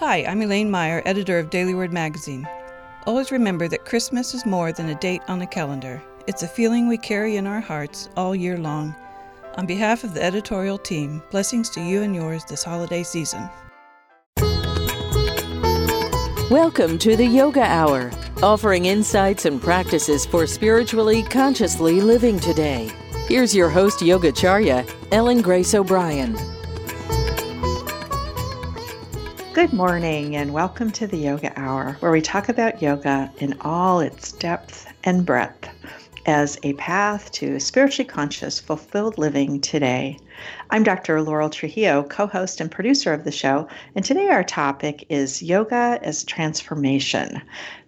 Hi, I'm Elaine Meyer, editor of Daily Word magazine. Always remember that Christmas is more than a date on a calendar. It's a feeling we carry in our hearts all year long. On behalf of the editorial team, blessings to you and yours this holiday season. Welcome to the Yoga Hour, offering insights and practices for spiritually consciously living today. Here's your host, Yogacharya, Ellen Grace O'Brien. Good morning, and welcome to the Yoga Hour, where we talk about yoga in all its depth and breadth as a path to spiritually conscious, fulfilled living today. I'm Dr. Laurel Trujillo, co host and producer of the show, and today our topic is Yoga as Transformation.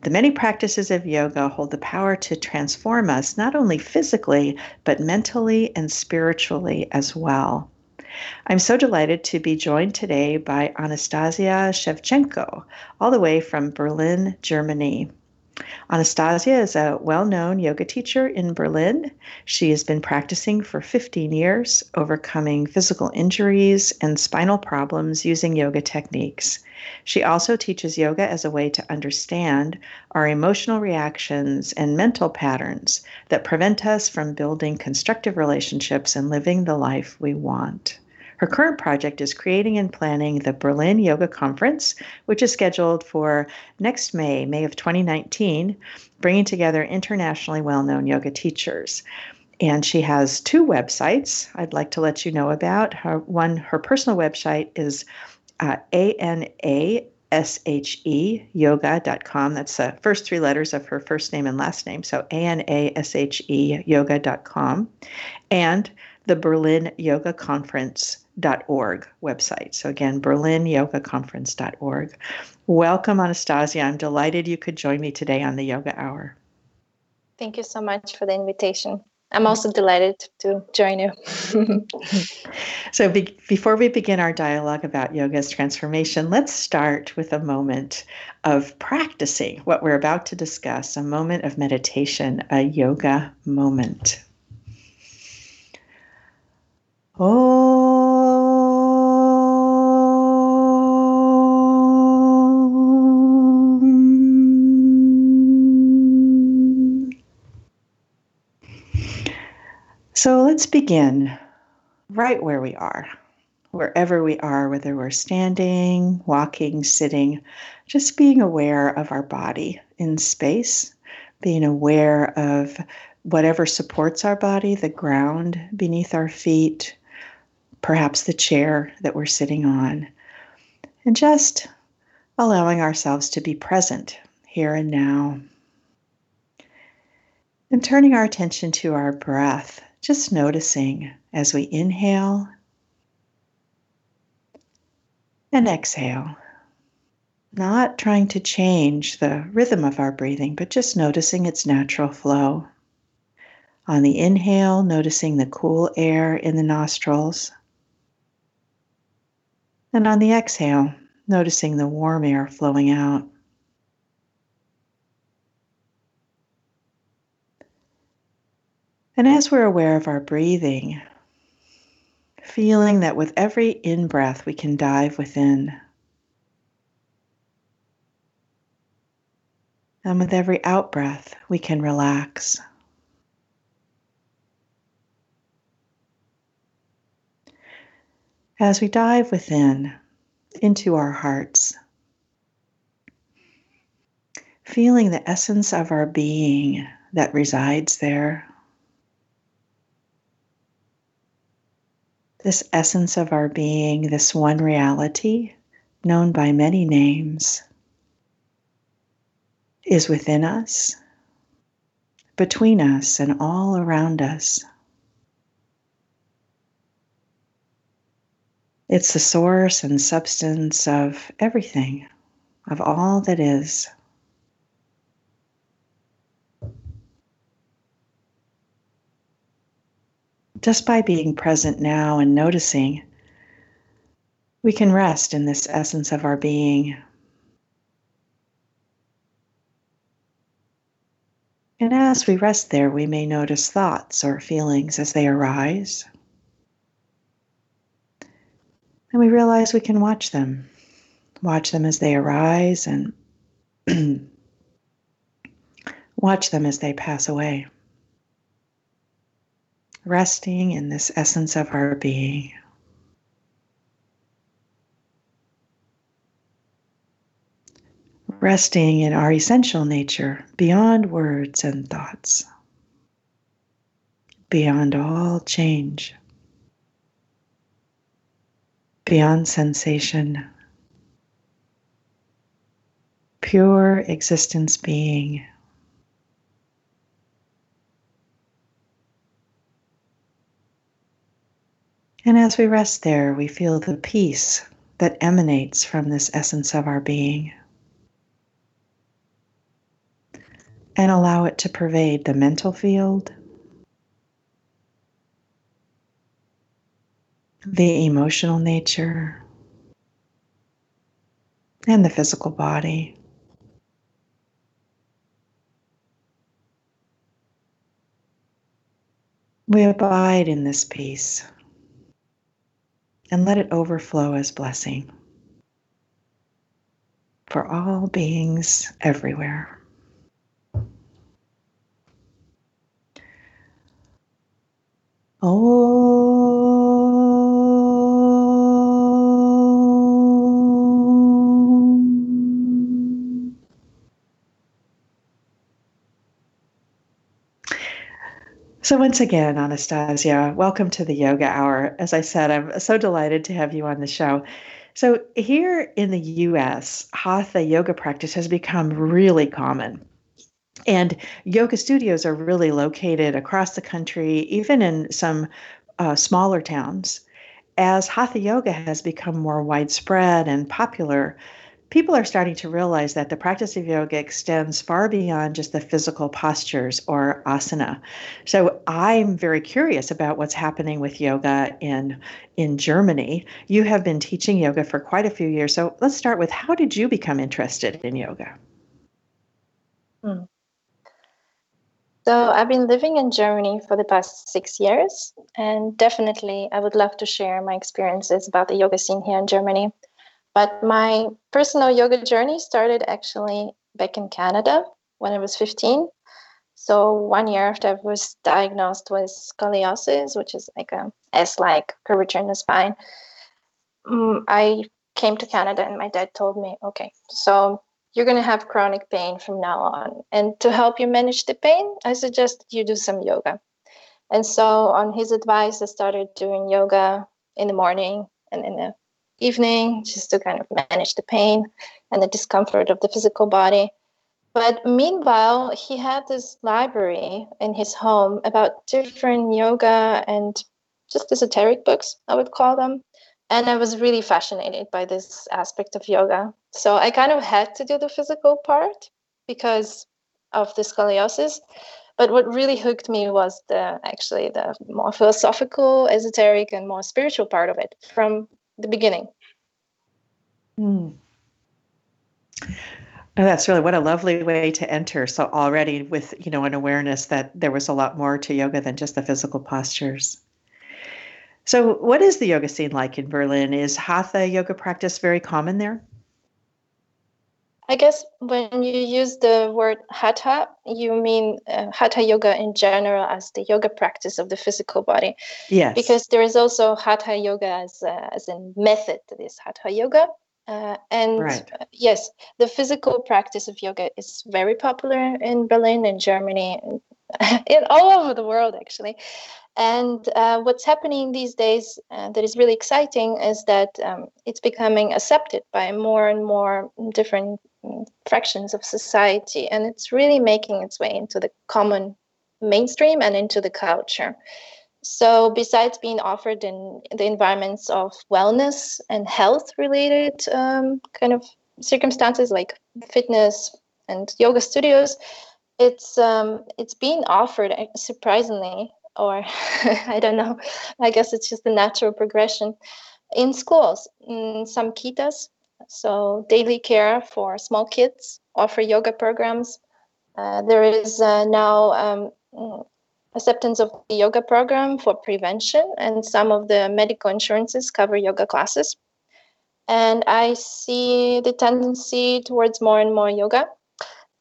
The many practices of yoga hold the power to transform us not only physically, but mentally and spiritually as well. I'm so delighted to be joined today by Anastasia Shevchenko, all the way from Berlin, Germany. Anastasia is a well known yoga teacher in Berlin. She has been practicing for 15 years, overcoming physical injuries and spinal problems using yoga techniques. She also teaches yoga as a way to understand our emotional reactions and mental patterns that prevent us from building constructive relationships and living the life we want. Her current project is creating and planning the Berlin Yoga Conference, which is scheduled for next May, May of 2019, bringing together internationally well known yoga teachers. And she has two websites I'd like to let you know about. Her one, her personal website is uh, ANA S-H-E yoga.com. That's the first three letters of her first name and last name. So A-N-A-S-H-E yoga.com. And the Berlin Yoga Conference org website. So again, berlinyogaconference.org. Welcome, Anastasia. I'm delighted you could join me today on the Yoga Hour. Thank you so much for the invitation. I'm also delighted to join you. so, be- before we begin our dialogue about yoga's transformation, let's start with a moment of practicing what we're about to discuss a moment of meditation, a yoga moment. Oh. So let's begin right where we are, wherever we are, whether we're standing, walking, sitting, just being aware of our body in space, being aware of whatever supports our body, the ground beneath our feet, perhaps the chair that we're sitting on, and just allowing ourselves to be present here and now. And turning our attention to our breath just noticing as we inhale and exhale. Not trying to change the rhythm of our breathing, but just noticing its natural flow. On the inhale, noticing the cool air in the nostrils. And on the exhale, noticing the warm air flowing out. And as we're aware of our breathing, feeling that with every in breath we can dive within. And with every out breath, we can relax. As we dive within into our hearts, feeling the essence of our being that resides there. This essence of our being, this one reality, known by many names, is within us, between us, and all around us. It's the source and substance of everything, of all that is. Just by being present now and noticing, we can rest in this essence of our being. And as we rest there, we may notice thoughts or feelings as they arise. And we realize we can watch them, watch them as they arise, and watch them as they pass away resting in this essence of our being. Resting in our essential nature beyond words and thoughts, beyond all change, beyond sensation, pure existence being. And as we rest there, we feel the peace that emanates from this essence of our being. And allow it to pervade the mental field, the emotional nature, and the physical body. We abide in this peace and let it overflow as blessing for all beings everywhere. So, once again, Anastasia, welcome to the Yoga Hour. As I said, I'm so delighted to have you on the show. So, here in the US, Hatha yoga practice has become really common. And yoga studios are really located across the country, even in some uh, smaller towns. As Hatha yoga has become more widespread and popular, people are starting to realize that the practice of yoga extends far beyond just the physical postures or asana. So I'm very curious about what's happening with yoga in in Germany. You have been teaching yoga for quite a few years. So let's start with how did you become interested in yoga? Hmm. So I've been living in Germany for the past six years, and definitely I would love to share my experiences about the yoga scene here in Germany. But my personal yoga journey started actually back in Canada when I was 15. So one year after I was diagnosed with scoliosis, which is like a S-like curvature in the spine, um, I came to Canada and my dad told me, okay, so you're going to have chronic pain from now on. And to help you manage the pain, I suggest you do some yoga. And so, on his advice, I started doing yoga in the morning and in the evening just to kind of manage the pain and the discomfort of the physical body. But meanwhile, he had this library in his home about different yoga and just esoteric books, I would call them. And I was really fascinated by this aspect of yoga. So I kind of had to do the physical part because of the scoliosis. But what really hooked me was the actually the more philosophical, esoteric, and more spiritual part of it from the beginning. Mm. That's really what a lovely way to enter. So already with you know an awareness that there was a lot more to yoga than just the physical postures. So, what is the yoga scene like in Berlin? Is hatha yoga practice very common there? I guess when you use the word hatha, you mean uh, hatha yoga in general as the yoga practice of the physical body. Yes. Because there is also hatha yoga as a, as a method to this hatha yoga. Uh, and right. uh, yes, the physical practice of yoga is very popular in Berlin and Germany, and in all over the world actually. And uh, what's happening these days uh, that is really exciting is that um, it's becoming accepted by more and more different fractions of society and it's really making its way into the common mainstream and into the culture So, besides being offered in the environments of wellness and health related um, kind of circumstances like fitness and yoga studios, it's um, it's being offered uh, surprisingly, or I don't know. I guess it's just a natural progression in schools, in some kitas. So daily care for small kids offer yoga programs. Uh, there is uh, now um, acceptance of the yoga program for prevention, and some of the medical insurances cover yoga classes. And I see the tendency towards more and more yoga.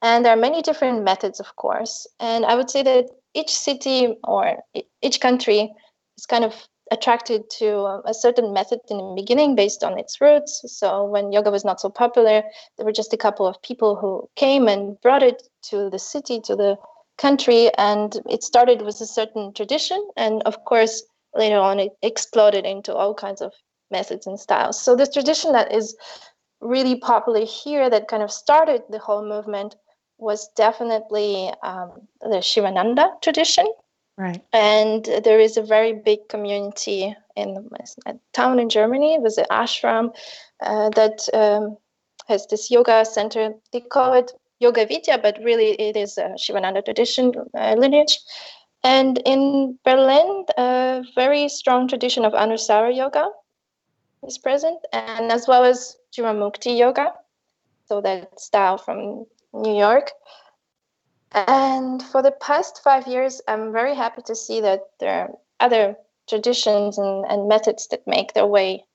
And there are many different methods, of course. And I would say that each city or each country is kind of attracted to a certain method in the beginning based on its roots. So when yoga was not so popular, there were just a couple of people who came and brought it to the city, to the country, and it started with a certain tradition. And of course, later on, it exploded into all kinds of methods and styles. So this tradition that is really popular here, that kind of started the whole movement, was definitely um, the Shivananda tradition. Right. And there is a very big community in a town in Germany. It was an ashram uh, that um, has this yoga center. They call it Yoga Vidya, but really it is a Shivananda tradition uh, lineage. And in Berlin, a very strong tradition of Anusara yoga is present, and as well as Jivamukti yoga, so that style from New York. And for the past five years, I'm very happy to see that there are other traditions and, and methods that make their way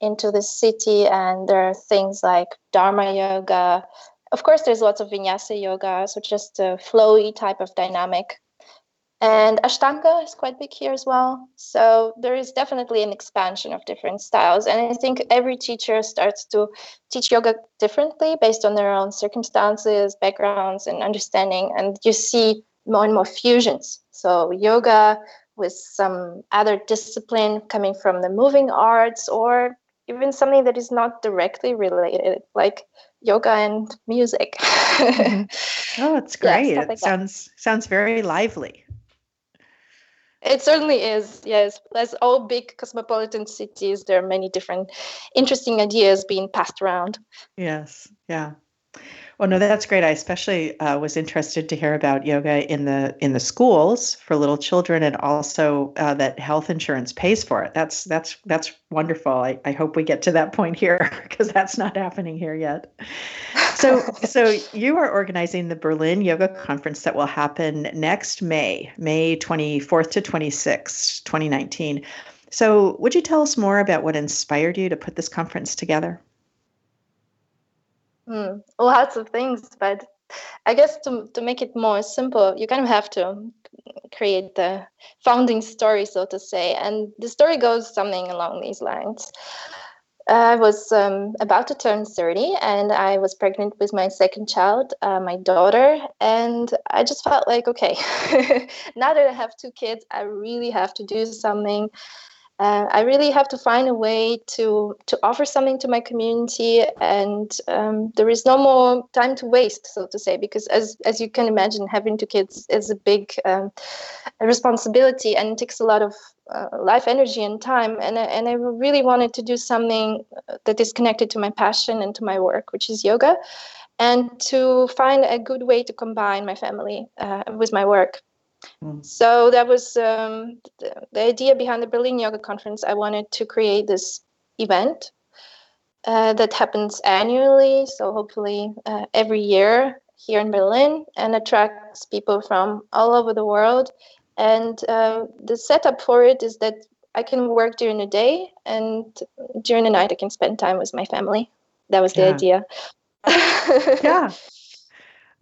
into the city. And there are things like Dharma yoga. Of course, there's lots of vinyasa yoga, so just a flowy type of dynamic. And Ashtanga is quite big here as well. So there is definitely an expansion of different styles. And I think every teacher starts to teach yoga differently based on their own circumstances, backgrounds, and understanding. And you see more and more fusions. So yoga with some other discipline coming from the moving arts or even something that is not directly related, like yoga and music. mm-hmm. Oh, it's great. Yeah, it like sounds that. sounds very lively. It certainly is. Yes, as all big cosmopolitan cities, there are many different interesting ideas being passed around. Yes. Yeah. Well, no, that's great. I especially uh, was interested to hear about yoga in the in the schools for little children, and also uh, that health insurance pays for it. That's that's that's wonderful. I, I hope we get to that point here because that's not happening here yet. So so you are organizing the Berlin Yoga Conference that will happen next May, May twenty fourth to twenty sixth, twenty nineteen. So would you tell us more about what inspired you to put this conference together? Mm, lots of things, but I guess to to make it more simple, you kind of have to create the founding story, so to say. And the story goes something along these lines. I was um, about to turn 30 and I was pregnant with my second child, uh, my daughter. And I just felt like, okay, now that I have two kids, I really have to do something uh, I really have to find a way to to offer something to my community, and um, there is no more time to waste, so to say, because as as you can imagine, having two kids is a big um, responsibility and it takes a lot of uh, life energy and time. And and I really wanted to do something that is connected to my passion and to my work, which is yoga, and to find a good way to combine my family uh, with my work. Mm. So that was um, the, the, idea behind the Berlin Yoga Conference. I wanted to create this event uh, that happens annually, so hopefully uh, every year here in Berlin, and attracts people from all over the world. And uh, the setup for it is that I can work during the day, and during the night I can spend time with my family. That was the yeah. idea. yeah.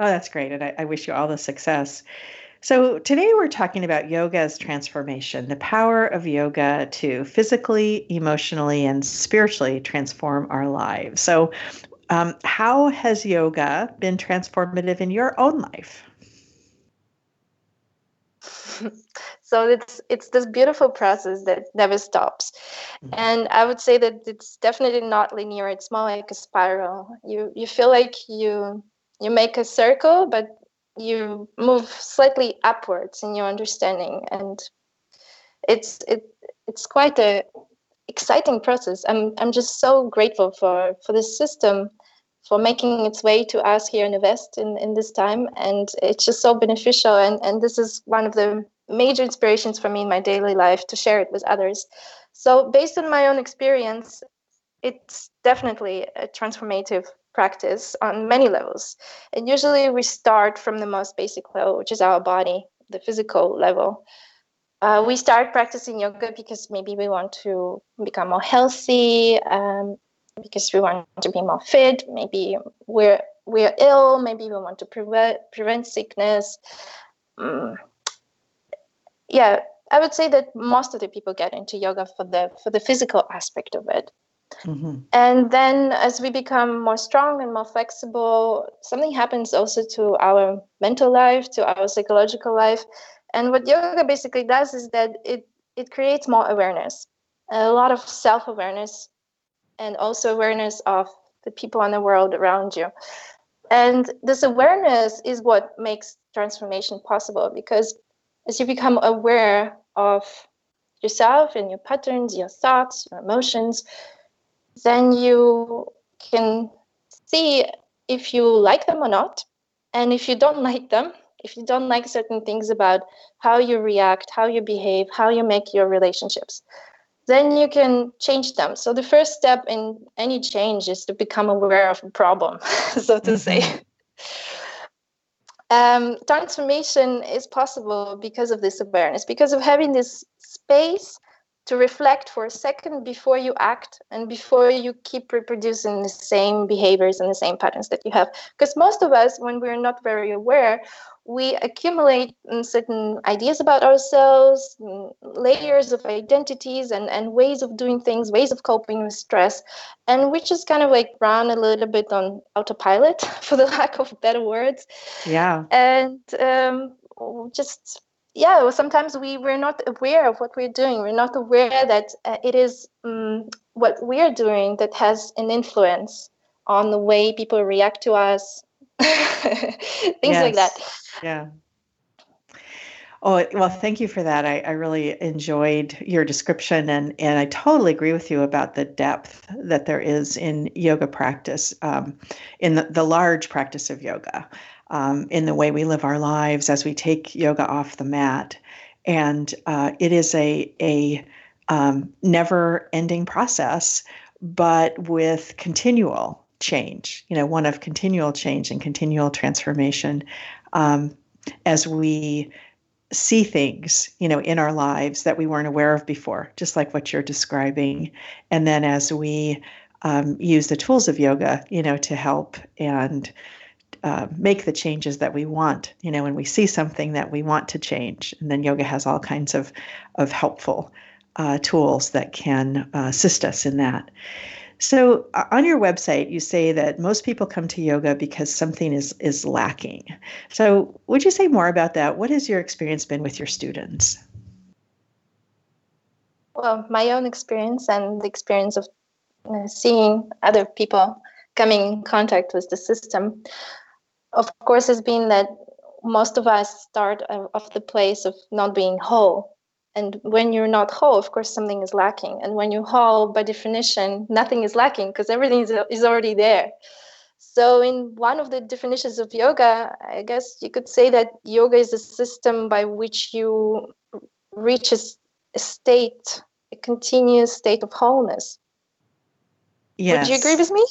Oh, that's great. And I, I wish you all the success. So, today we're talking about yoga as transformation, the power of yoga to physically, emotionally, and spiritually transform our lives. So, um, how has yoga been transformative in your own life? so it's it's this beautiful process that never stops mm-hmm. and i would say that it's definitely not linear it's more like a spiral you you feel like you you make a circle but you move slightly upwards in your understanding and it's it it's quite a exciting process. I'm I'm just so grateful for for this system for making its way to us here in the West in, in this time. And it's just so beneficial. And, and this is one of the major inspirations for me in my daily life to share it with others. So, based on my own experience, it's definitely a transformative practice on many levels. And usually we start from the most basic level, which is our body, the physical level. Uh, we start practicing yoga because maybe we want to become more healthy, um, because we want to be more fit. Maybe we're we're ill. Maybe we want to prevent prevent sickness. Um, yeah, I would say that most of the people get into yoga for the for the physical aspect of it. Mm-hmm. And then as we become more strong and more flexible, something happens also to our mental life, to our psychological life. And what yoga basically does is that it it creates more awareness, a lot of self-awareness and also awareness of the people in the world around you. And this awareness is what makes transformation possible because as you become aware of yourself and your patterns, your thoughts, your emotions, then you can see if you like them or not. And if you don't like them, if you don't like certain things about how you react, how you behave, how you make your relationships, then you can change them. So the first step in any change is to become aware of a problem, so to say. Mm-hmm. Um, transformation is possible because of this awareness, because of having this space to reflect for a second before you act and before you keep reproducing the same behaviors and the same patterns that you have. Because most of us, when we're not very aware, we accumulate certain ideas about ourselves, layers of identities, and, and ways of doing things, ways of coping with stress. And we just kind of like run a little bit on autopilot, for the lack of better words. Yeah. And um, just yeah sometimes we we're not aware of what we're doing. We're not aware that uh, it is um, what we're doing that has an influence on the way people react to us. Things yes. like that. Yeah. Oh, well, thank you for that. I, I, really enjoyed your description, and, and I totally agree with you about the depth that there is in yoga practice, um, in the, the large practice of yoga um, in the way we live our lives as we take yoga off the mat. And uh, it is a, a um, never ending process, but with continual change, you know, one of continual change and continual transformation um, as we see things, you know, in our lives that we weren't aware of before, just like what you're describing. And then as we um, use the tools of yoga, you know, to help and uh, make the changes that we want. You know, when we see something that we want to change, and then yoga has all kinds of of helpful uh, tools that can uh, assist us in that. So uh, on your website, you say that most people come to yoga because something is is lacking. So would you say more about that? What has your experience been with your students? Well, my own experience and the experience of uh, seeing other people coming in contact with the system of course, has been that most of us start of the place of not being whole. And when you're not whole, of course, something is lacking. And when you're whole, by definition, nothing is lacking because everything is, is already there. So, in one of the definitions of yoga, I guess you could say that yoga is a system by which you reach a, a state, a continuous state of wholeness. Yes. Would you agree with me?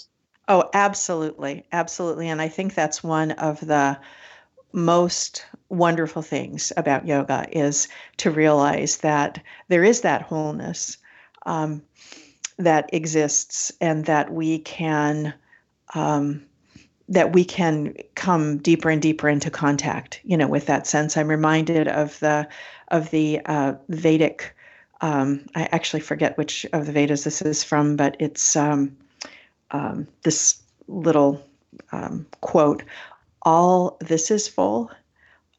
Oh, absolutely. Absolutely. And I think that's one of the most wonderful things about yoga is to realize that there is that wholeness um, that exists and that we can um, that we can come deeper and deeper into contact you know with that sense i'm reminded of the of the uh, vedic um, i actually forget which of the vedas this is from but it's um, this little um, quote all this is full,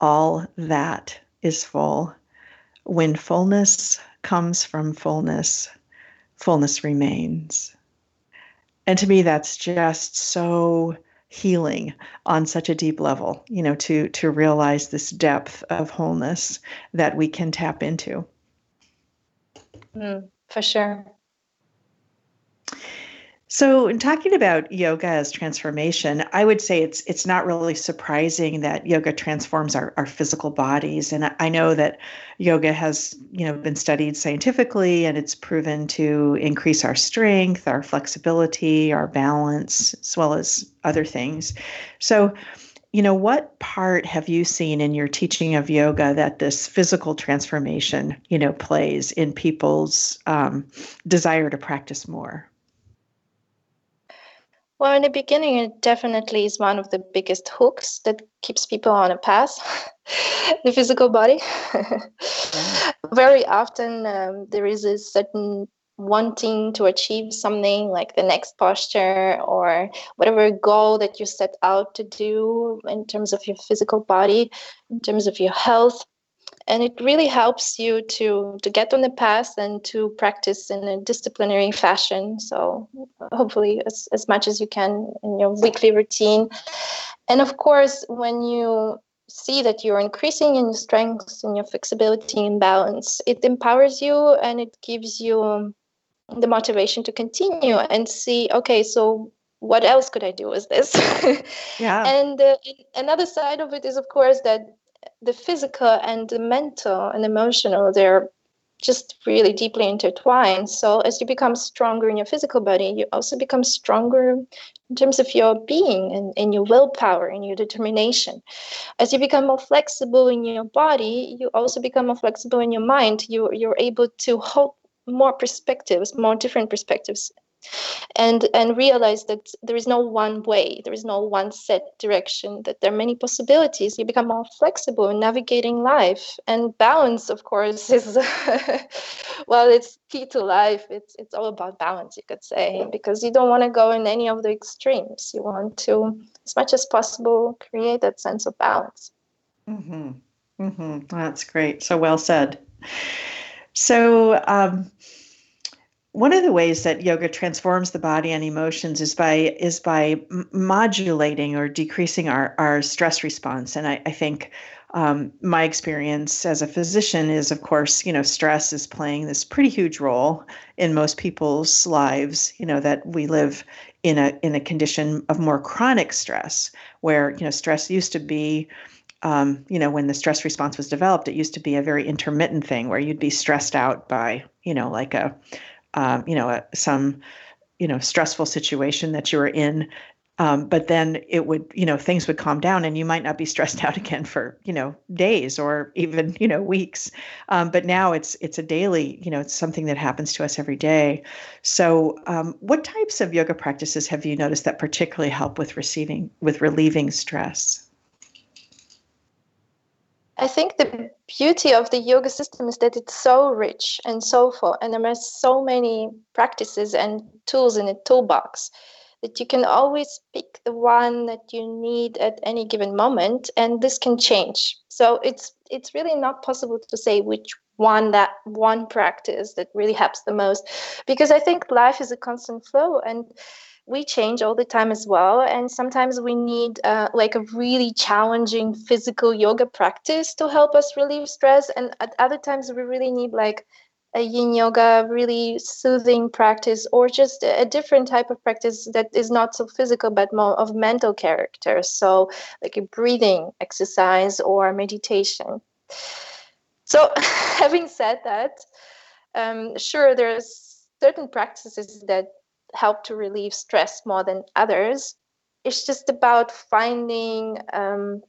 all that is full. When fullness comes from fullness, fullness remains. And to me, that's just so healing on such a deep level, you know, to to realize this depth of wholeness that we can tap into. Mm, for sure. So, in talking about yoga as transformation, I would say it's it's not really surprising that yoga transforms our, our physical bodies. And I know that yoga has, you know, been studied scientifically and it's proven to increase our strength, our flexibility, our balance, as well as other things. So, you know, what part have you seen in your teaching of yoga that this physical transformation, you know, plays in people's um, desire to practice more? Well, in the beginning, it definitely is one of the biggest hooks that keeps people on a path the physical body. Very often, um, there is a certain wanting to achieve something like the next posture or whatever goal that you set out to do in terms of your physical body, in terms of your health and it really helps you to to get on the path and to practice in a disciplinary fashion. So hopefully as, as much as you can in your weekly routine. And of course when you see that you're increasing in your strength and your flexibility and balance it empowers you and it gives you the motivation to continue and see okay so what else could i do with this? Yeah. And uh, another side of it is of course that the physical and the mental and emotional they're just really deeply intertwined. So as you become stronger in your physical body you also become stronger in terms of your being and, and your willpower and your determination. As you become more flexible in your body you also become more flexible in your mind. You, you're able to hold more perspectives more different perspectives and and realize that there is no one way there is no one set direction that there are many possibilities. You become more flexible in navigating life and balance of course is well it's key to life. It's it's all about balance you could say because you don't want to go in any of the extremes. You want to as much as possible create that sense of balance. Mm-hmm. Mm-hmm. that's great. So well said. So um, one of the ways that yoga transforms the body and emotions is by is by modulating or decreasing our, our stress response. And i, I think um, my experience as a physician is of course you know stress is playing this pretty huge role in most people's lives you know that we live in a in a condition of more chronic stress where you know stress used to be um, you know when the stress response was developed it used to be a very intermittent thing where you'd be stressed out by you know like a um, you know, a, some, you know, stressful situation that you were in. Um, but then it would, you know, things would calm down and you might not be stressed out again for, you know, days or even, you know, weeks. Um, but now it's it's a daily, you know, it's something that happens to us every day. So, um, what types of yoga practices have you noticed that particularly help with receiving with relieving stress? I think the beauty of the yoga system is that it's so rich and so full, and there are so many practices and tools in the toolbox that you can always pick the one that you need at any given moment, and this can change. So it's it's really not possible to say which one that one practice that really helps the most, because I think life is a constant flow and we change all the time as well and sometimes we need uh, like a really challenging physical yoga practice to help us relieve stress and at other times we really need like a yin yoga really soothing practice or just a different type of practice that is not so physical but more of mental character so like a breathing exercise or meditation. So having said that um, sure there's certain practices that help to relieve stress more than others. It's just about finding um,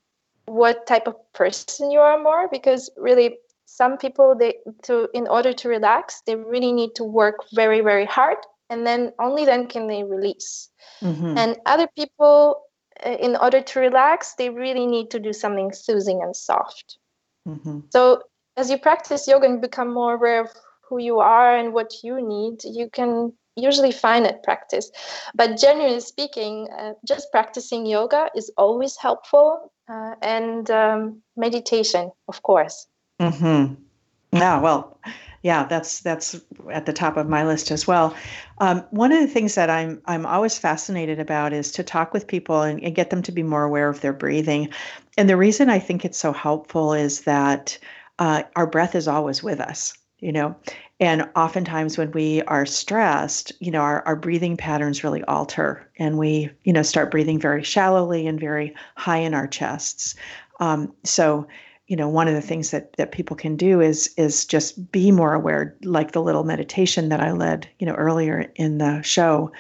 what type of person you are more because really some people they to in order to relax they really need to work very very hard and then only then can they release mm-hmm. and other people uh, in order to relax they really need to do something soothing and soft mm-hmm. so as you practice yoga and become more aware of who you are and what you need you can usually find at practice. But generally speaking, uh, just practicing yoga is always helpful, uh, and um, meditation, of course. Hmm. Yeah. Well. Yeah, that's that's at the top of my list as well. Um, one of the things that I'm I'm always fascinated about is to talk with people and, and get them to be more aware of their breathing. And the reason I think it's so helpful is that uh, our breath is always with us you know and oftentimes when we are stressed you know our, our breathing patterns really alter and we you know start breathing very shallowly and very high in our chests. Um, so you know one of the things that that people can do is is just be more aware like the little meditation that i led you know earlier in the show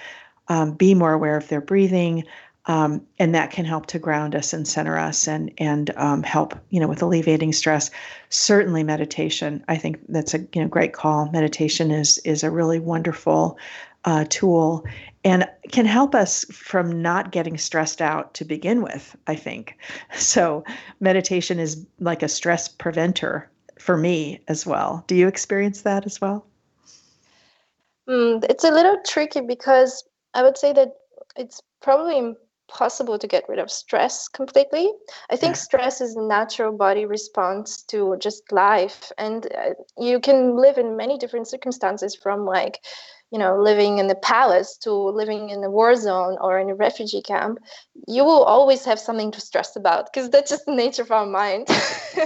um, be more aware of their breathing um, and that can help to ground us and center us and and um, help you know with alleviating stress. Certainly meditation i think that's a you know great call. Meditation is is a really wonderful uh, tool and can help us from not getting stressed out to begin with i think. So meditation is like a stress preventer for me as well. Do you experience that as well? Mm, it's a little tricky because i would say that it's probably possible to get rid of stress completely. I think stress is a natural body response to just life. And uh, you can live in many different circumstances from like, you know, living in the palace to living in a war zone or in a refugee camp. You will always have something to stress about because that's just the nature of our mind.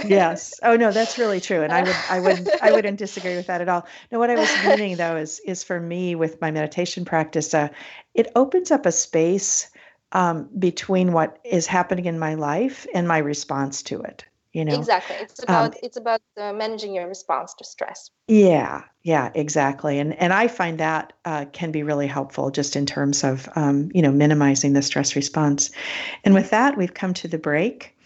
yes. Oh no, that's really true. And I would I would I wouldn't disagree with that at all. No, what I was meaning though is is for me with my meditation practice, uh, it opens up a space um, between what is happening in my life and my response to it you know? Exactly. It's about um, it's about uh, managing your response to stress. Yeah. Yeah exactly. And and i find that uh, can be really helpful just in terms of um, you know minimizing the stress response. And with that we've come to the break.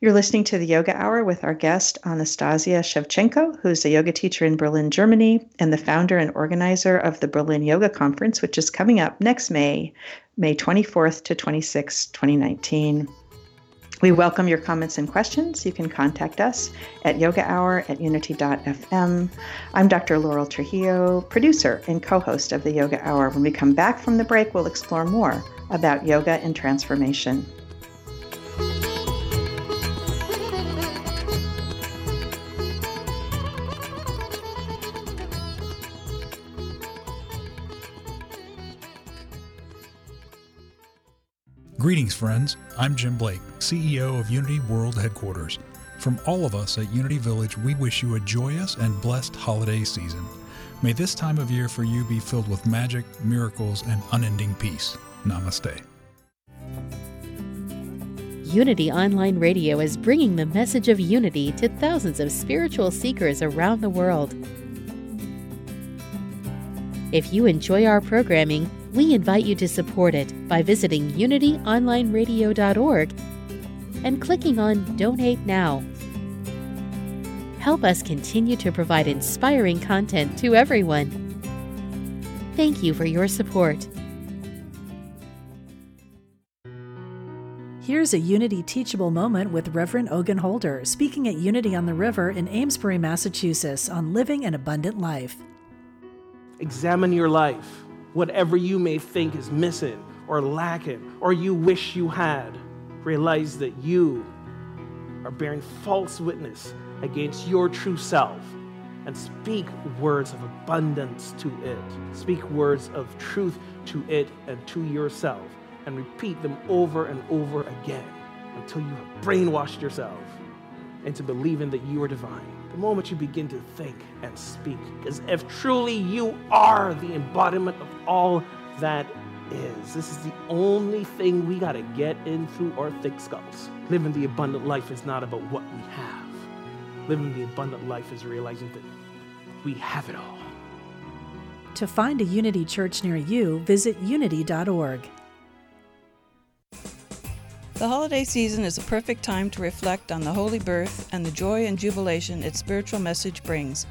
You're listening to the Yoga Hour with our guest, Anastasia Shevchenko, who's a yoga teacher in Berlin, Germany, and the founder and organizer of the Berlin Yoga Conference, which is coming up next May, May 24th to 26th, 2019. We welcome your comments and questions. You can contact us at yogahour at unity.fm. I'm Dr. Laurel Trujillo, producer and co host of the Yoga Hour. When we come back from the break, we'll explore more about yoga and transformation. Greetings, friends. I'm Jim Blake, CEO of Unity World Headquarters. From all of us at Unity Village, we wish you a joyous and blessed holiday season. May this time of year for you be filled with magic, miracles, and unending peace. Namaste. Unity Online Radio is bringing the message of unity to thousands of spiritual seekers around the world. If you enjoy our programming, we invite you to support it by visiting unityonlineradio.org and clicking on Donate Now. Help us continue to provide inspiring content to everyone. Thank you for your support. Here's a Unity teachable moment with Reverend Ogun Holder speaking at Unity on the River in Amesbury, Massachusetts on living an abundant life. Examine your life whatever you may think is missing or lacking or you wish you had, realize that you are bearing false witness against your true self and speak words of abundance to it. Speak words of truth to it and to yourself and repeat them over and over again until you have brainwashed yourself into believing that you are divine the moment you begin to think and speak. Because if truly you are the embodiment of all that is, this is the only thing we got to get in through our thick skulls. Living the abundant life is not about what we have, living the abundant life is realizing that we have it all. To find a Unity church near you, visit unity.org. The holiday season is a perfect time to reflect on the holy birth and the joy and jubilation its spiritual message brings.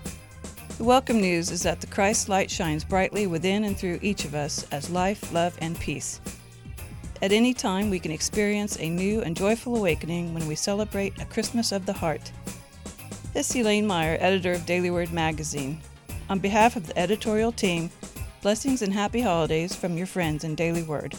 The welcome news is that the Christ light shines brightly within and through each of us as life, love, and peace. At any time, we can experience a new and joyful awakening when we celebrate a Christmas of the heart. This is Elaine Meyer, editor of Daily Word magazine. On behalf of the editorial team, blessings and happy holidays from your friends in Daily Word.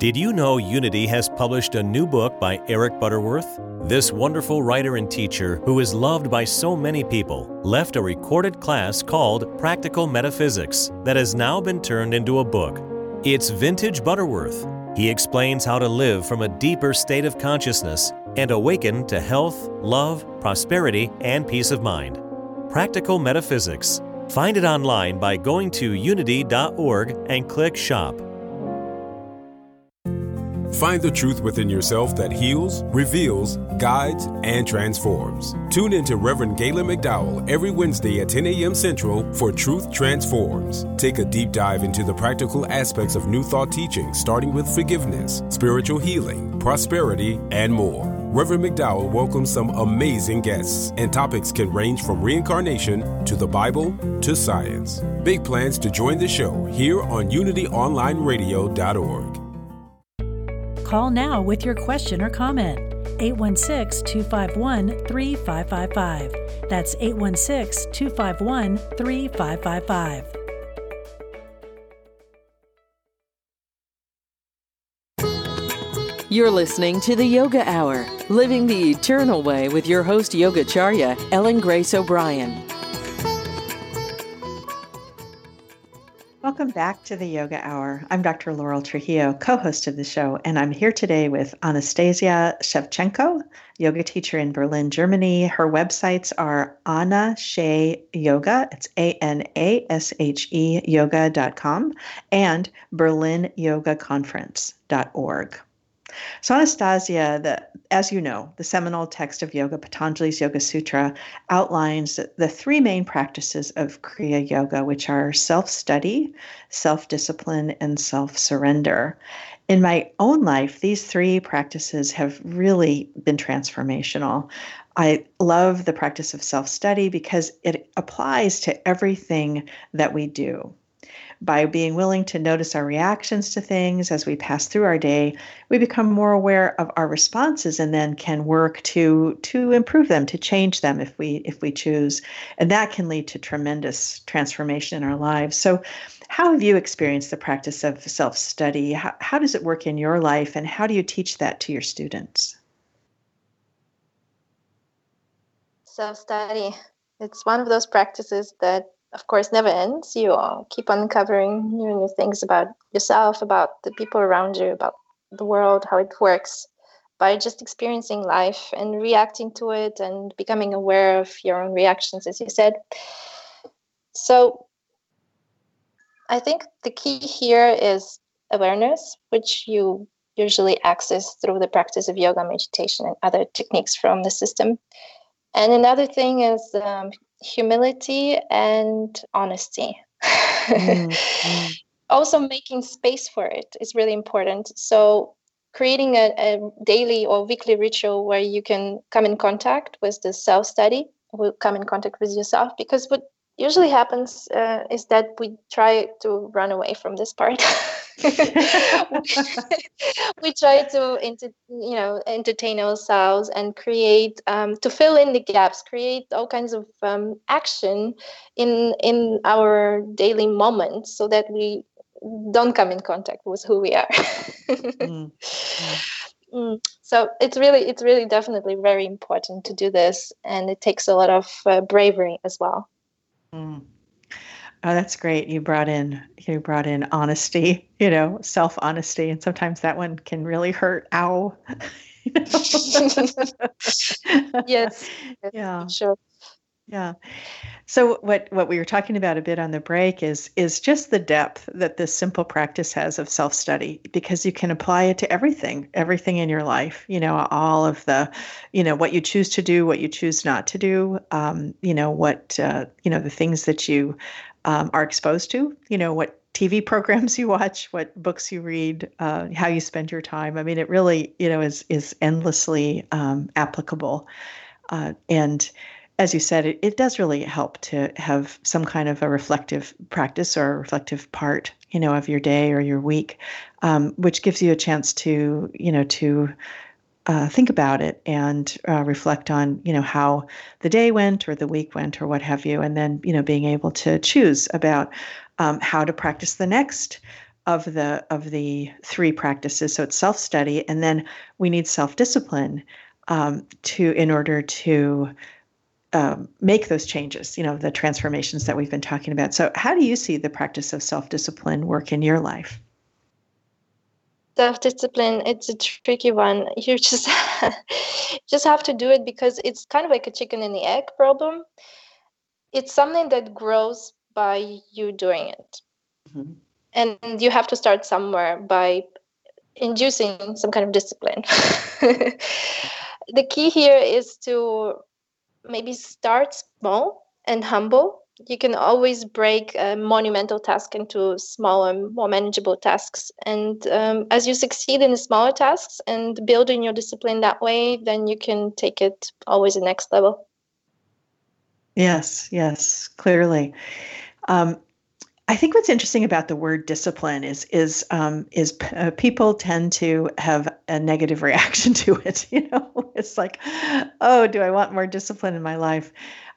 Did you know Unity has published a new book by Eric Butterworth? This wonderful writer and teacher, who is loved by so many people, left a recorded class called Practical Metaphysics that has now been turned into a book. It's vintage Butterworth. He explains how to live from a deeper state of consciousness and awaken to health, love, prosperity, and peace of mind. Practical Metaphysics. Find it online by going to unity.org and click Shop. Find the truth within yourself that heals, reveals, guides, and transforms. Tune in to Reverend Galen McDowell every Wednesday at 10 a.m. Central for Truth Transforms. Take a deep dive into the practical aspects of New Thought teaching, starting with forgiveness, spiritual healing, prosperity, and more. Reverend McDowell welcomes some amazing guests, and topics can range from reincarnation to the Bible to science. Big plans to join the show here on UnityOnlineRadio.org. Call now with your question or comment. 816 251 3555. That's 816 251 3555. You're listening to the Yoga Hour, living the eternal way with your host, Yogacharya Ellen Grace O'Brien. Back to the Yoga Hour. I'm Dr. Laurel Trujillo, co host of the show, and I'm here today with Anastasia Shevchenko, yoga teacher in Berlin, Germany. Her websites are Anna She Yoga, it's A N A S H E yoga.com, and berlinyogaconference.org. So, Anastasia, the, as you know, the seminal text of yoga, Patanjali's Yoga Sutra, outlines the three main practices of Kriya Yoga, which are self study, self discipline, and self surrender. In my own life, these three practices have really been transformational. I love the practice of self study because it applies to everything that we do by being willing to notice our reactions to things as we pass through our day we become more aware of our responses and then can work to to improve them to change them if we if we choose. And that can lead to tremendous transformation in our lives. So how have you experienced the practice of self-study? How, how does it work in your life and how do you teach that to your students? Self-study. It's one of those practices that of course never ends. You keep uncovering new new things about yourself about the people around you about the world how it works by just experiencing life and reacting to it and becoming aware of your own reactions as you said. So i think the key here is awareness which you usually access through the practice of yoga meditation and other techniques from the system. And another thing is um, humility and honesty. mm-hmm. also, making space for it is really important. So, creating a, a, daily or weekly ritual where you can come in contact with the self study, will come in contact with yourself, because what usually happens uh, is that we try to run away from this part. we try to enter, you know entertain ourselves and create um, to fill in the gaps create all kinds of um, action in in our daily moments so that we don't come in contact with who we are mm. Mm. so it's really it's really definitely very important to do this and it takes a lot of uh, bravery as well mm. Oh, that's great. You brought in you brought in honesty, you know, self honesty, and sometimes that one can really hurt. Ow. yes. Yeah. Sure. Yeah. So what what we were talking about a bit on the break is is just the depth that this simple practice has of self-study because you can apply it to everything, everything in your life, you know, all of the, you know, what you choose to do, what you choose not to do, um, you know, what uh, you know, the things that you um, are exposed to, you know, what TV programs you watch, what books you read, uh, how you spend your time. I mean, it really, you know, is is endlessly um, applicable. Uh, and as you said, it, it does really help to have some kind of a reflective practice or a reflective part, you know, of your day or your week, um, which gives you a chance to, you know, to uh, think about it and uh, reflect on you know how the day went or the week went or what have you. And then you know being able to choose about um, how to practice the next of the of the three practices. So it's self-study and then we need self-discipline um, to in order to um, make those changes you know the transformations that we've been talking about so how do you see the practice of self-discipline work in your life self-discipline it's a tricky one you just just have to do it because it's kind of like a chicken and the egg problem it's something that grows by you doing it. Mm-hmm. And you have to start somewhere by inducing some kind of discipline. the key here is to maybe start small and humble. You can always break a monumental task into smaller, more manageable tasks. And um, as you succeed in the smaller tasks and building your discipline that way, then you can take it always the next level. Yes, yes, clearly. Um, I think what's interesting about the word discipline is is um, is p- uh, people tend to have a negative reaction to it. You know, it's like, oh, do I want more discipline in my life?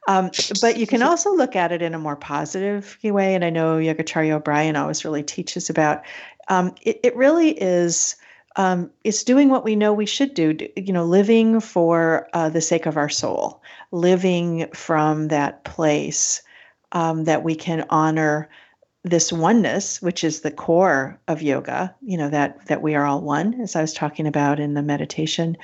Um, but you can also look at it in a more positive way. And I know Yogacharya O'Brien always really teaches about. Um, it, it really is. Um, it's doing what we know we should do, you know, living for uh, the sake of our soul, living from that place um, that we can honor this oneness, which is the core of yoga, you know, that that we are all one, as I was talking about in the meditation.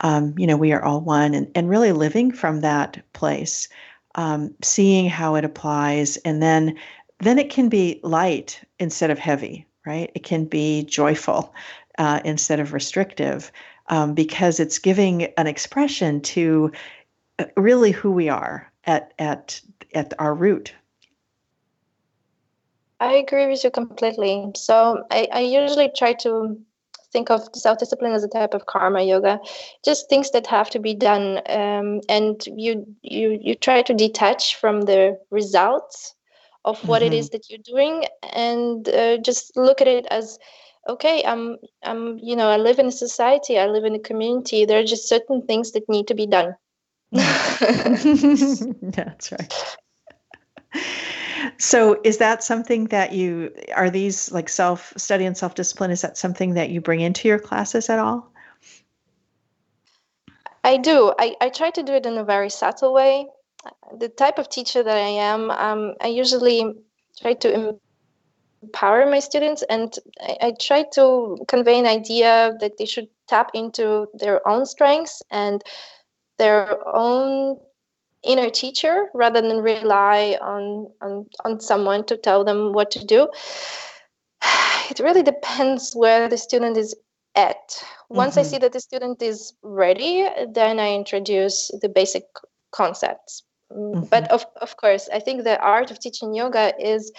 Um, you know, we are all one and, and really living from that place, um, seeing how it applies, and then then it can be light instead of heavy, right? It can be joyful uh, instead of restrictive, um, because it's giving an expression to uh, really who we are at at at our root I agree with you completely. So I, I usually try to think of self-discipline as a type of karma yoga just things that have to be done um, and you you you try to detach from the results of what mm-hmm. it is that you're doing and uh, just look at it as okay i'm i'm you know i live in a society i live in a community there are just certain things that need to be done that's right so is that something that you are these like self study and self discipline is that something that you bring into your classes at all? I do. I, I try to do it in a very subtle way. The type of teacher that i am um, i usually try to empower my students and I, I try to convey an idea that they should tap into their own strengths and their own inner teacher rather than rely on, on on someone to tell them what to do it really depends where the student is at once mm-hmm. i see that the student is ready then i introduce the basic concepts mm, mm-hmm. but of, of course i think the art of teaching yoga is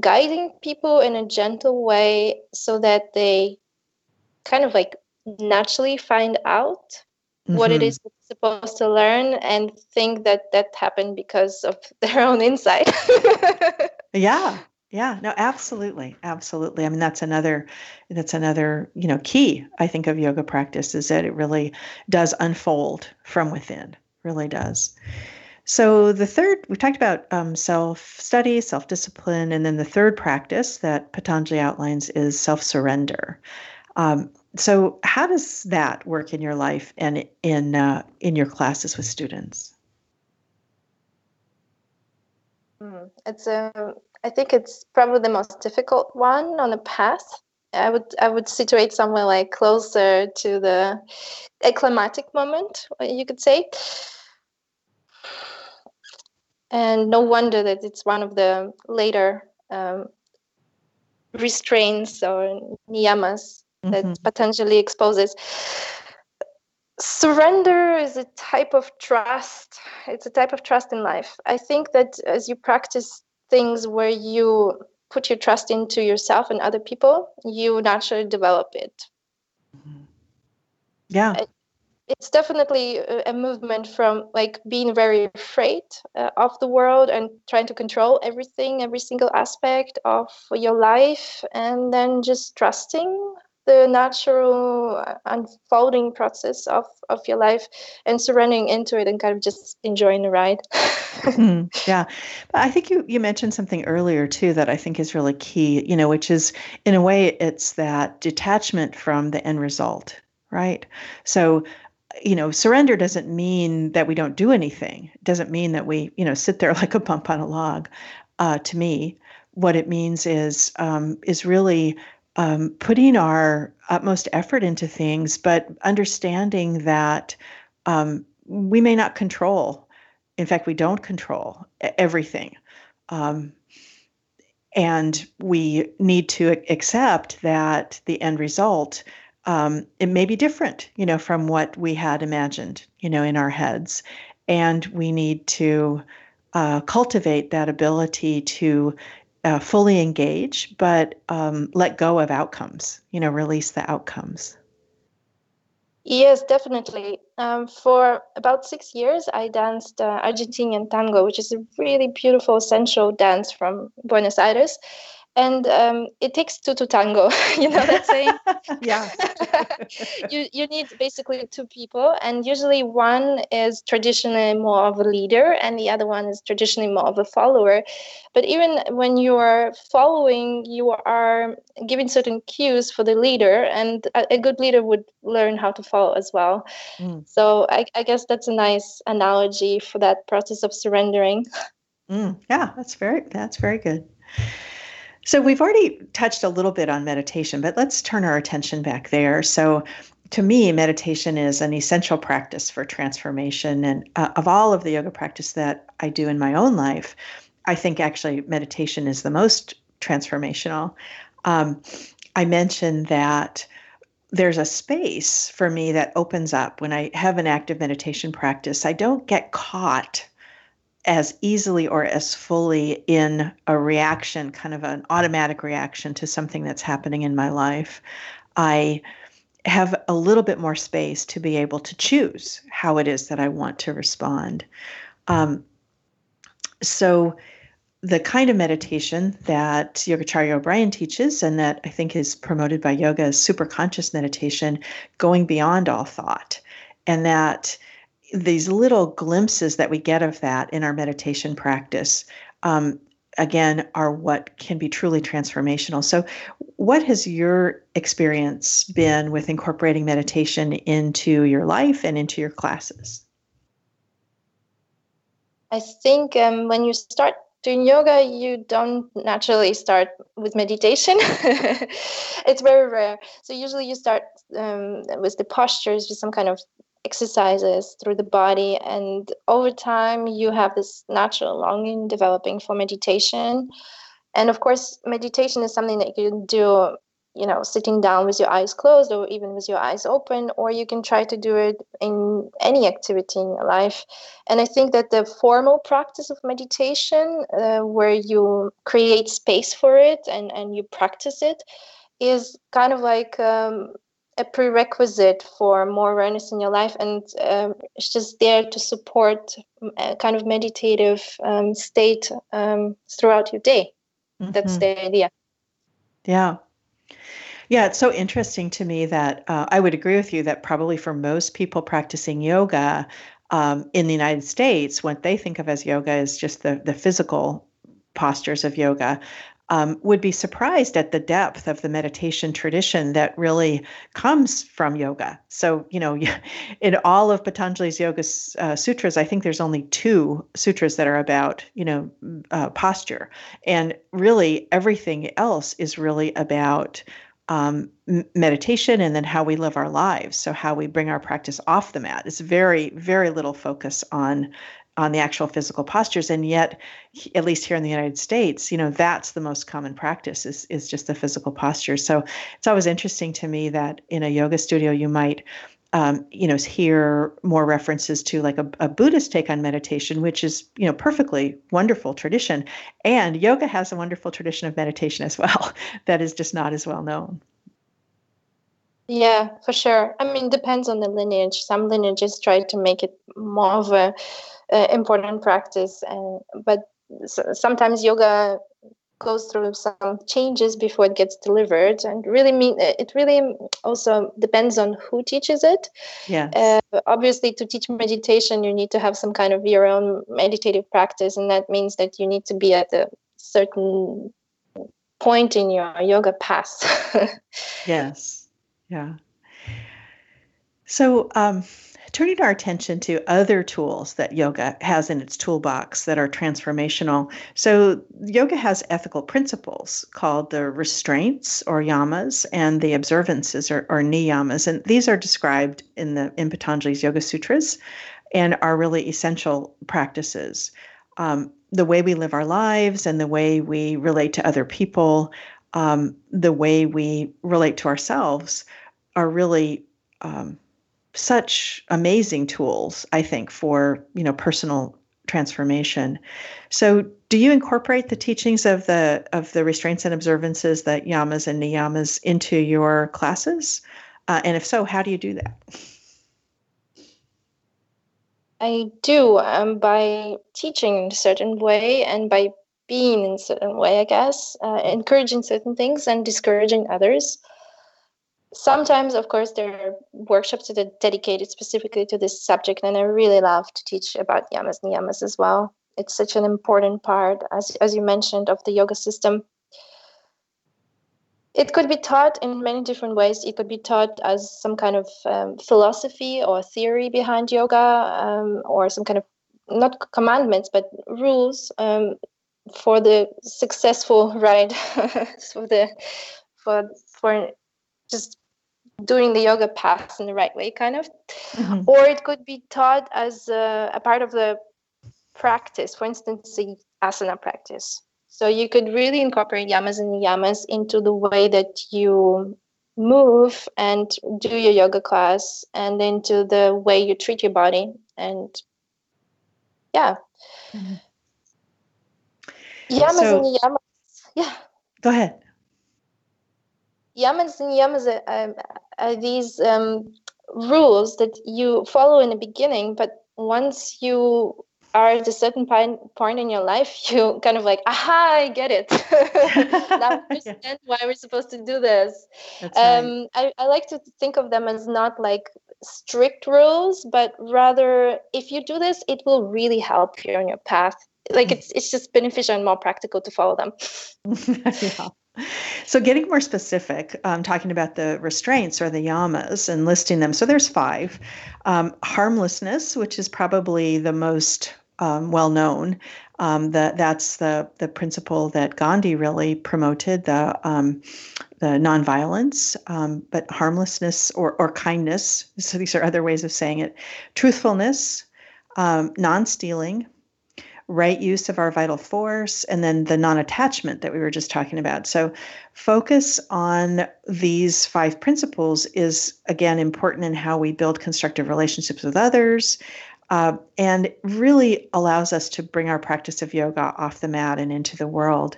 guiding people in a gentle way so that they kind of like naturally find out mm-hmm. what it is mm-hmm. is supposed to learn and think that that happened because of their own insight. yeah. Yeah, no, absolutely. Absolutely. I mean, that's another that's another, you know, key I think of yoga practice is that it really does unfold from within. Really does. So the third, we talked about um, self-study, self-discipline, and then the third practice that Patanjali outlines is self-surrender. Um, so how does that work in your life and in uh, in your classes with students? Mm, it's a um, i think it's probably the most difficult one on the path. I would i would situate somewhere like closer to the acclimatic moment you could say. And no wonder that it's one of the later um, restraints or niyamas that mm-hmm. Patanjali exposes. Surrender is a type of trust. It's a type of trust in life. I think that as you practice things where you put your trust into yourself and other people, you naturally develop it. Mm-hmm. Yeah it's definitely a, movement from like being very afraid uh, of the world and trying to control everything every single aspect of your life and then just trusting the natural unfolding process of, of your life and surrendering into it and kind of just enjoying the ride. mm, yeah. But I think you, you mentioned something earlier too that I think is really key, you know, which is in a way it's that detachment from the end result, right? So you know, surrender doesn't mean that we don't do anything. It doesn't mean that we, you know, sit there like a bump on a log. Uh, to me, what it means is um, is really um, putting our utmost effort into things, but understanding that um, we may not control in fact, we don't control everything. Um, and we need to accept that the end result um, it may be different, you know, from what we had imagined, you know, in our heads, and we need to uh, cultivate that ability to uh, fully engage, but um, let go of outcomes, you know, release the outcomes. Yes, definitely. Um, for about six years, I danced uh, Argentinian tango, which is a really beautiful sensual dance from Buenos Aires and um, it takes two to tango you know that saying? Yeah. You you need basically two people and usually one is traditionally more of a leader and the other one is traditionally more of a follower. But even when you are following you are giving certain cues for the leader and a, a good leader would learn how to follow as well. Mm. so I, I, guess that's a nice analogy for that process of surrendering. Mm. yeah that's very that's very good so we've already touched a little bit on meditation, but let's turn our attention back there. So to me, meditation is an essential practice for transformation. And uh, of all of the yoga practice that I do in my own life, I think actually meditation is the most transformational. Um, I mentioned that there's a space for me that opens up when I have an active meditation practice. I don't get caught as easily or as fully in a reaction, kind of an automatic reaction to something that's happening in my life. I have a little bit more space to be able to choose how it is that I want to respond. Um, so, the kind of meditation that Yogacharya O'Brien teaches and that I think is promoted by yoga is super conscious meditation, going beyond all thought. And that these little glimpses that we get of that in our meditation practice um, again are what can be truly transformational. So what has your experience been with incorporating meditation into your life and into your classes? I think um, when you start doing yoga you don't naturally start with meditation. It's very rare. So usually you start um, with the postures with some kind of exercises through the body and over time you have this natural longing developing for meditation. And of course meditation is something that you can do you know sitting down with your eyes closed or even with your eyes open or you can try to do it in any activity in your life. And i think that the formal practice of meditation uh, where you create space for it and and you practice it is kind of like um, a prerequisite for more awareness in your life and um, it's just there to support a kind of meditative um, state um, throughout your day. Mm-hmm. that's the idea. Yeah. Yeah it's so interesting to me that uh, i would agree with you that probably for most people practicing yoga um, in the united states what they think of as yoga is just the, the physical postures of yoga um, would be surprised at the depth of the meditation tradition that really comes from yoga. So, you know, in all of Patanjali's Yoga uh, Sutras, I think there's only two sutras that are about, you know, uh, posture. And really, everything else is really about um, meditation and then how we live our lives. So, how we bring our practice off the mat. It's very, very little focus on on the actual physical postures. And yet at least here in the united states you know that's the most common practice is, is just the physical postures so it's always interesting to me that in a yoga studio you might um, you know hear more references to like a, a buddhist take on meditation which is you know perfectly wonderful tradition. And yoga has a wonderful tradition of meditation as well that is just not as well known. Yeah for sure. I mean depends on the lineage. Some lineages try to make it more of a uh, important practice and but sometimes yoga goes through some changes before it gets delivered and really mean it really also depends on who teaches it. Yeah uh, obviously to teach meditation you need to have some kind of your own meditative practice and that means that you need to be at a certain point in your yoga path. Yes. Yeah. So um turning our attention to other tools that yoga has in its toolbox that are transformational. So, yoga has ethical principles called the restraints or yamas and the observances or, or niyamas. And these are described in the in Patanjali's Yoga Sutras. and are really essential practices. Um, the way we live our lives and the way we relate to other people, um, the way we relate to ourselves are really um, such amazing tools, I think, for you know personal transformation. So, do you incorporate the teachings of the of the restraints and observances, that yamas and niyamas, into your classes? Uh, and if so, how do you do that? I do um, by teaching in a certain way and by being in a certain way, I guess, uh, encouraging certain things and discouraging others. Sometimes, of course, there are workshops that are dedicated specifically to this subject, and I really love to teach about yamas and niyamas as well. It's such an important part, as, as you mentioned, of the yoga system it could be taught in many different ways. It could be taught as some kind of um, philosophy or theory behind yoga, um, or some kind of not commandments but rules um, for the successful ride for the for for just doing the yoga path in the right way, kind of. Mm-hmm. Or it could be taught as a, a part of the practice. For instance, the asana practice so you could really incorporate yamas and yamas into the way that you move and do your yoga class and into the way you treat your body. And yeah. Mm-hmm. Yamas so, and niyamas. Yeah. Go ahead. Yamas and yamas are, are, are these um, rules that you follow in the beginning, but once you are at a certain point, point in your life, you kind of like, aha, I get it. now I understand yeah. why we're supposed to do this. Um, right. I, I like to think of them as not like strict rules, but rather if you do this, it will really help you on your path. Like it's it's just beneficial and more practical to follow them. yeah. So, getting more specific, um, talking about the restraints or the yamas and listing them. So, there's five. Um, harmlessness, which is probably the most um, well known. Um, that that's the the principle that Gandhi really promoted the um, the nonviolence, um, but harmlessness or or kindness. So these are other ways of saying it. Truthfulness, um, non-stealing, right use of our vital force, and then the non-attachment that we were just talking about. So focus on these five principles is again important in how we build constructive relationships with others uh, and really allows us to bring our practice of yoga off the mat and into the world.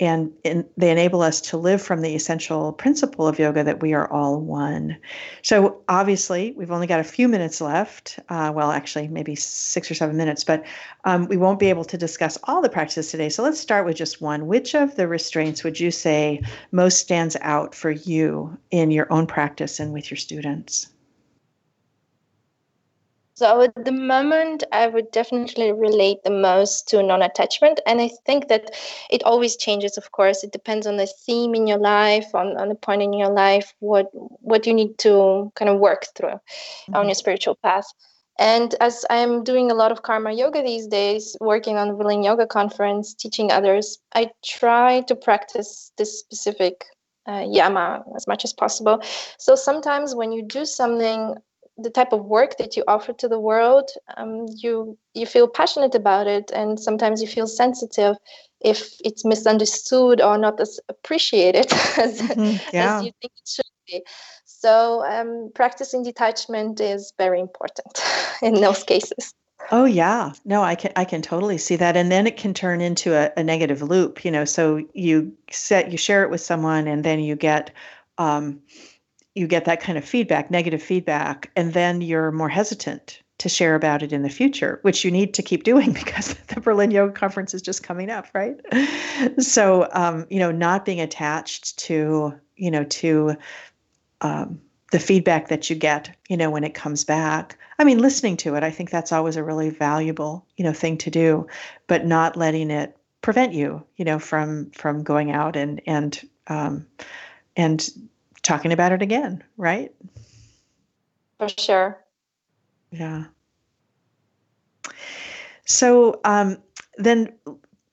And, they enable us to live from the essential principle of yoga that we are all one. So, obviously, we've only got a few minutes left. Uh, well, actually, maybe six or seven minutes, but um, we won't be able to discuss all the practices today. So, let's start with just one. Which of the restraints would you say most stands out for you in your own practice and with your students? So at the moment, I would definitely relate the most to non-attachment, and I think that it always changes. Of course, it depends on the theme in your life, on, on the point in your life, what what you need to kind of work through mm-hmm. on your spiritual path. And as I'm doing a lot of karma yoga these days, working on the Berlin Yoga Conference, teaching others, I try to practice this specific uh, yama as much as possible. So sometimes when you do something the type of work that you offer to the world um, you you feel passionate about it and sometimes you feel sensitive if it's misunderstood or not as appreciated as, mm-hmm. yeah. as you think it should be so um, practicing detachment is very important in those cases Oh yeah, no, I can I can totally see that, and then it can turn into a, a negative loop. You know, so you set you share it with someone, and then you get um, you get that kind of feedback, negative feedback, and then you're more hesitant to share about it in the future, which you need to keep doing because the Berlin Yoga Conference is just coming up, right? So, um, you know, not being attached to, you know, to um, the feedback that you get, you know, when it comes back. I mean, listening to it, I think that's always a really valuable, you know, thing to do, but not letting it prevent you, you know, from from going out and and um, and talking about it again, right? For sure. Yeah. So um, then,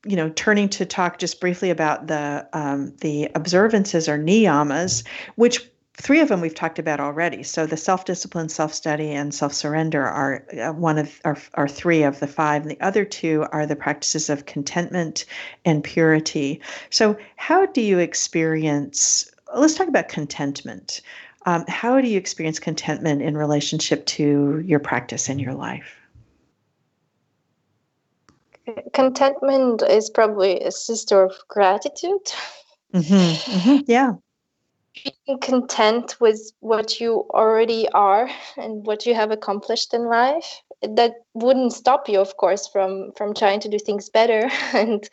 you know, turning to talk just briefly about the um, the observances or niyamas, which three of them we've talked about already. So the self discipline, self study, and self surrender are uh, one of are, are three of the five. And the other two are the practices of contentment and purity. So, how do you experience? Let's talk about contentment. Um, how do you experience contentment in relationship to your practice in your life? Contentment is probably a sister of gratitude. Mm-hmm, mm-hmm, yeah being content with what you already are and what you have accomplished in life that wouldn't stop you of course from from trying to do things better and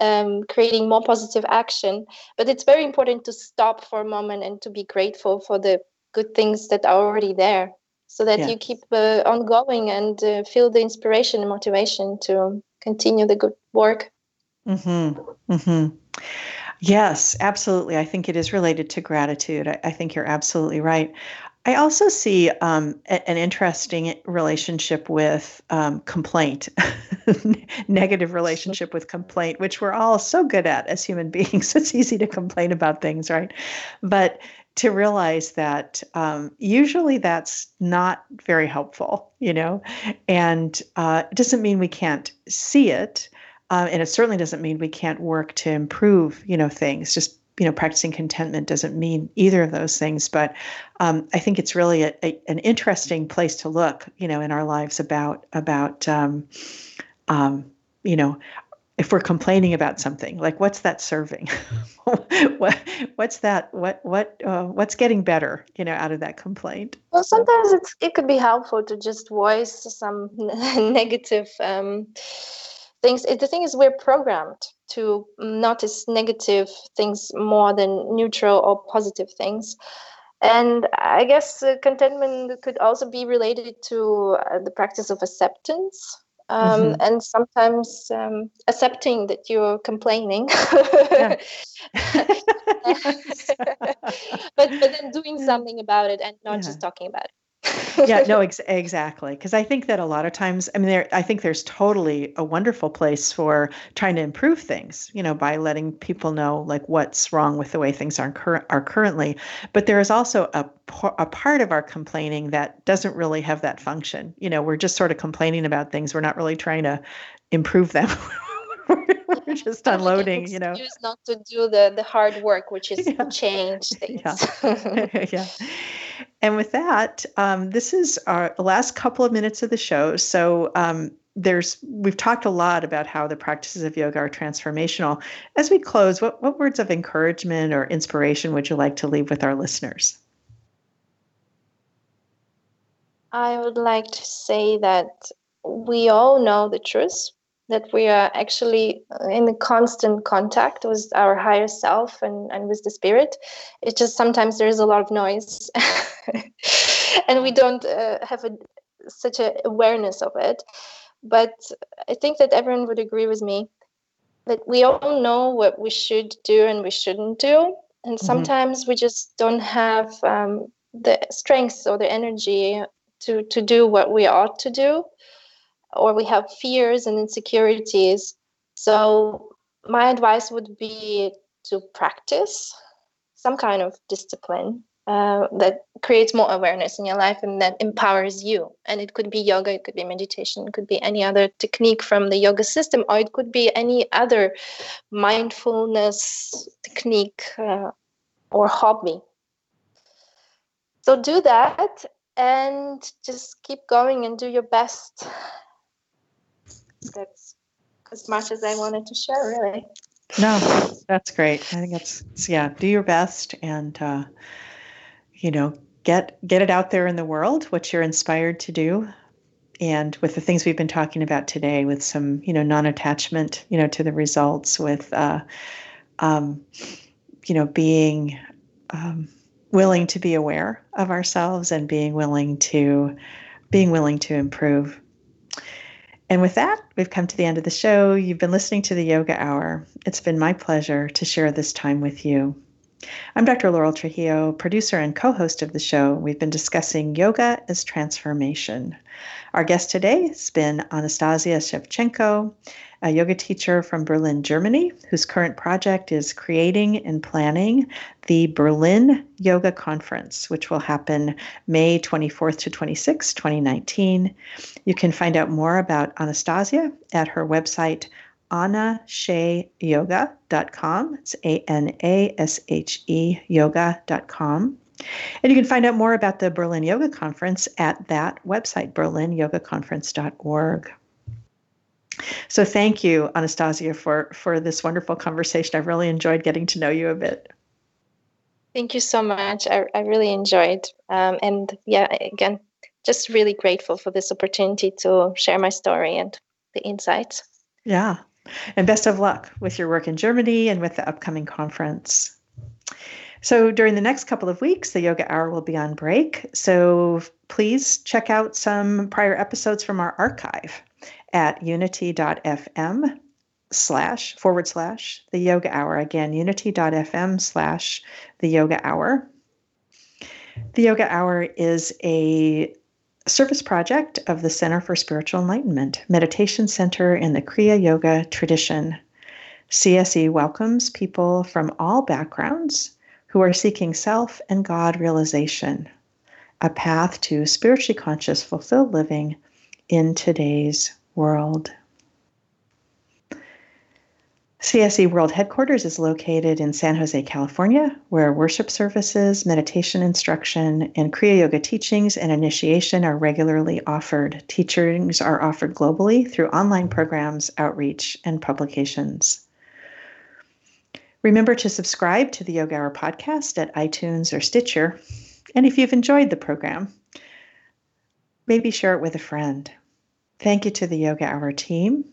um, creating more positive action but it's very important to stop for a moment and to be grateful for the good things that are already there so that you keep uh, on going and uh, feel the inspiration and motivation to continue the good work mm-hmm. Mm-hmm. Yes, absolutely. I think it is related to gratitude. I, I think you're absolutely right. I also see um, a, an interesting relationship with um, complaint, negative relationship with complaint, which we're all so good at as human beings. It's easy to complain about things, right? But to realize that um, usually that's not very helpful, you know, and uh, it doesn't mean we can't see it. Um, and it certainly doesn't mean we can't work to improve, you know, things. Just you know, practicing contentment doesn't mean either of those things. But um, I think it's really a, a, an interesting place to look, you know, in our lives about about um, um, you know, if we're complaining about something, like what's that serving? what, what's that? What what uh, what's getting better? You know, out of that complaint. Well, sometimes it's it could be helpful to just voice some negative. Um, things the thing is we're programmed to notice negative things more than neutral or positive things. And i guess uh, contentment could also be related to uh, the practice of acceptance. Um, mm-hmm. and sometimes um, accepting that you're complaining. But but then doing something about it and not yeah. just talking about it yeah, no, ex- exactly. Because I think that a lot of times, I mean, there, I think there's totally a wonderful place for trying to improve things, you know, by letting people know like what's wrong with the way things are, cur- are currently. But there is also a, a part of our complaining that doesn't really have that function. You know, we're just sort of complaining about things. We're not really trying to improve them. we're just unloading, you know. Not to do the the hard work, which is yeah. change things. Yeah. yeah. And with that, um, this is our last couple of minutes of the show. So um, there's we've talked a lot about how the practices of yoga are transformational. As we close, what what words of encouragement or inspiration would you like to leave with our listeners? I would like to say that we all know the truth that we are actually in a constant contact with our higher self and, and with the spirit. It's just sometimes there is a lot of noise and we don't uh, have a, such an awareness of it. But I think that everyone would agree with me that we all know what we should do and we shouldn't do. And mm-hmm. sometimes we just don't have um, the strength or the energy to, to do what we ought to do or we have fears and insecurities. So, my advice would be to practice some kind of discipline uh, that creates more awareness in your life and that empowers you. And it could be yoga, it could be meditation, it could be any other technique from the yoga system, or it could be any other mindfulness technique uh, or hobby. So do that and just keep going and do your best that's as much as I wanted to share, really. No, that's great. I think it's, yeah. Do your best, and uh, you know, get get it out there in the world. What you're inspired to do, and with the things we've been talking about today, with some you know non-attachment, you know, to the results, with uh, um, you know, being um, willing to be aware of ourselves and being willing to being willing to improve and with that, we've come to the end of the show. You've been listening to the Yoga Hour. It's been my pleasure to share this time with you. I'm Dr. Laurel Trujillo, producer and co host of the show. We've been discussing yoga as transformation. Our guest today has been Anastasia Shevchenko, a yoga teacher from Berlin, Germany, whose current project is creating and planning the Berlin Yoga Conference, which will happen May 24th to 26th, 2019. You can find out more about Anastasia at her website, anasheyoga.com. It's A N A S H E yoga.com. And you can find out more about the Berlin Yoga Conference at that website, berlinyogaconference.org. So thank you, Anastasia, for, for this wonderful conversation. I've really enjoyed getting to know you a bit. Thank you so much. I, I really enjoyed. Um, and yeah, again, just really grateful for this opportunity to share my story and the insights. Yeah. And best of luck with your work in Germany and with the upcoming conference. So, during the next couple of weeks, the Yoga Hour will be on break. So, please check out some prior episodes from our archive at unity.fm slash forward slash the yoga hour. Again, unity.fm slash the yoga hour. The Yoga Hour is a service project of the Center for Spiritual Enlightenment, meditation center in the Kriya Yoga tradition. CSE welcomes people from all backgrounds who are seeking self and God realization, a path to spiritually conscious, fulfilled living in today's world. CSE World Headquarters is located in San Jose, California, where worship services, meditation instruction, and Kriya Yoga teachings and initiation are regularly offered. Teachings are offered globally through online programs, outreach, and publications. Remember to subscribe to the Yoga Hour podcast at iTunes or Stitcher. And if you've enjoyed the program, maybe share it with a friend. Thank you to the Yoga Hour team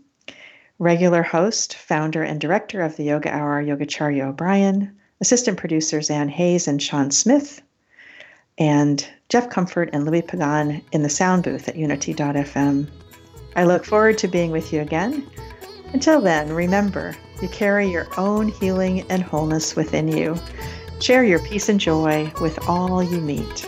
Regular host, founder, and director of the Yoga Hour, Yogacharya O'Brien, assistant producers Ann Hayes and Sean Smith, and Jeff Comfort and Louis Pagan in the sound booth at unity.fm. I look forward to being with you again. Until then, remember, you carry your own healing and wholeness within you. Share your peace and joy with all you meet.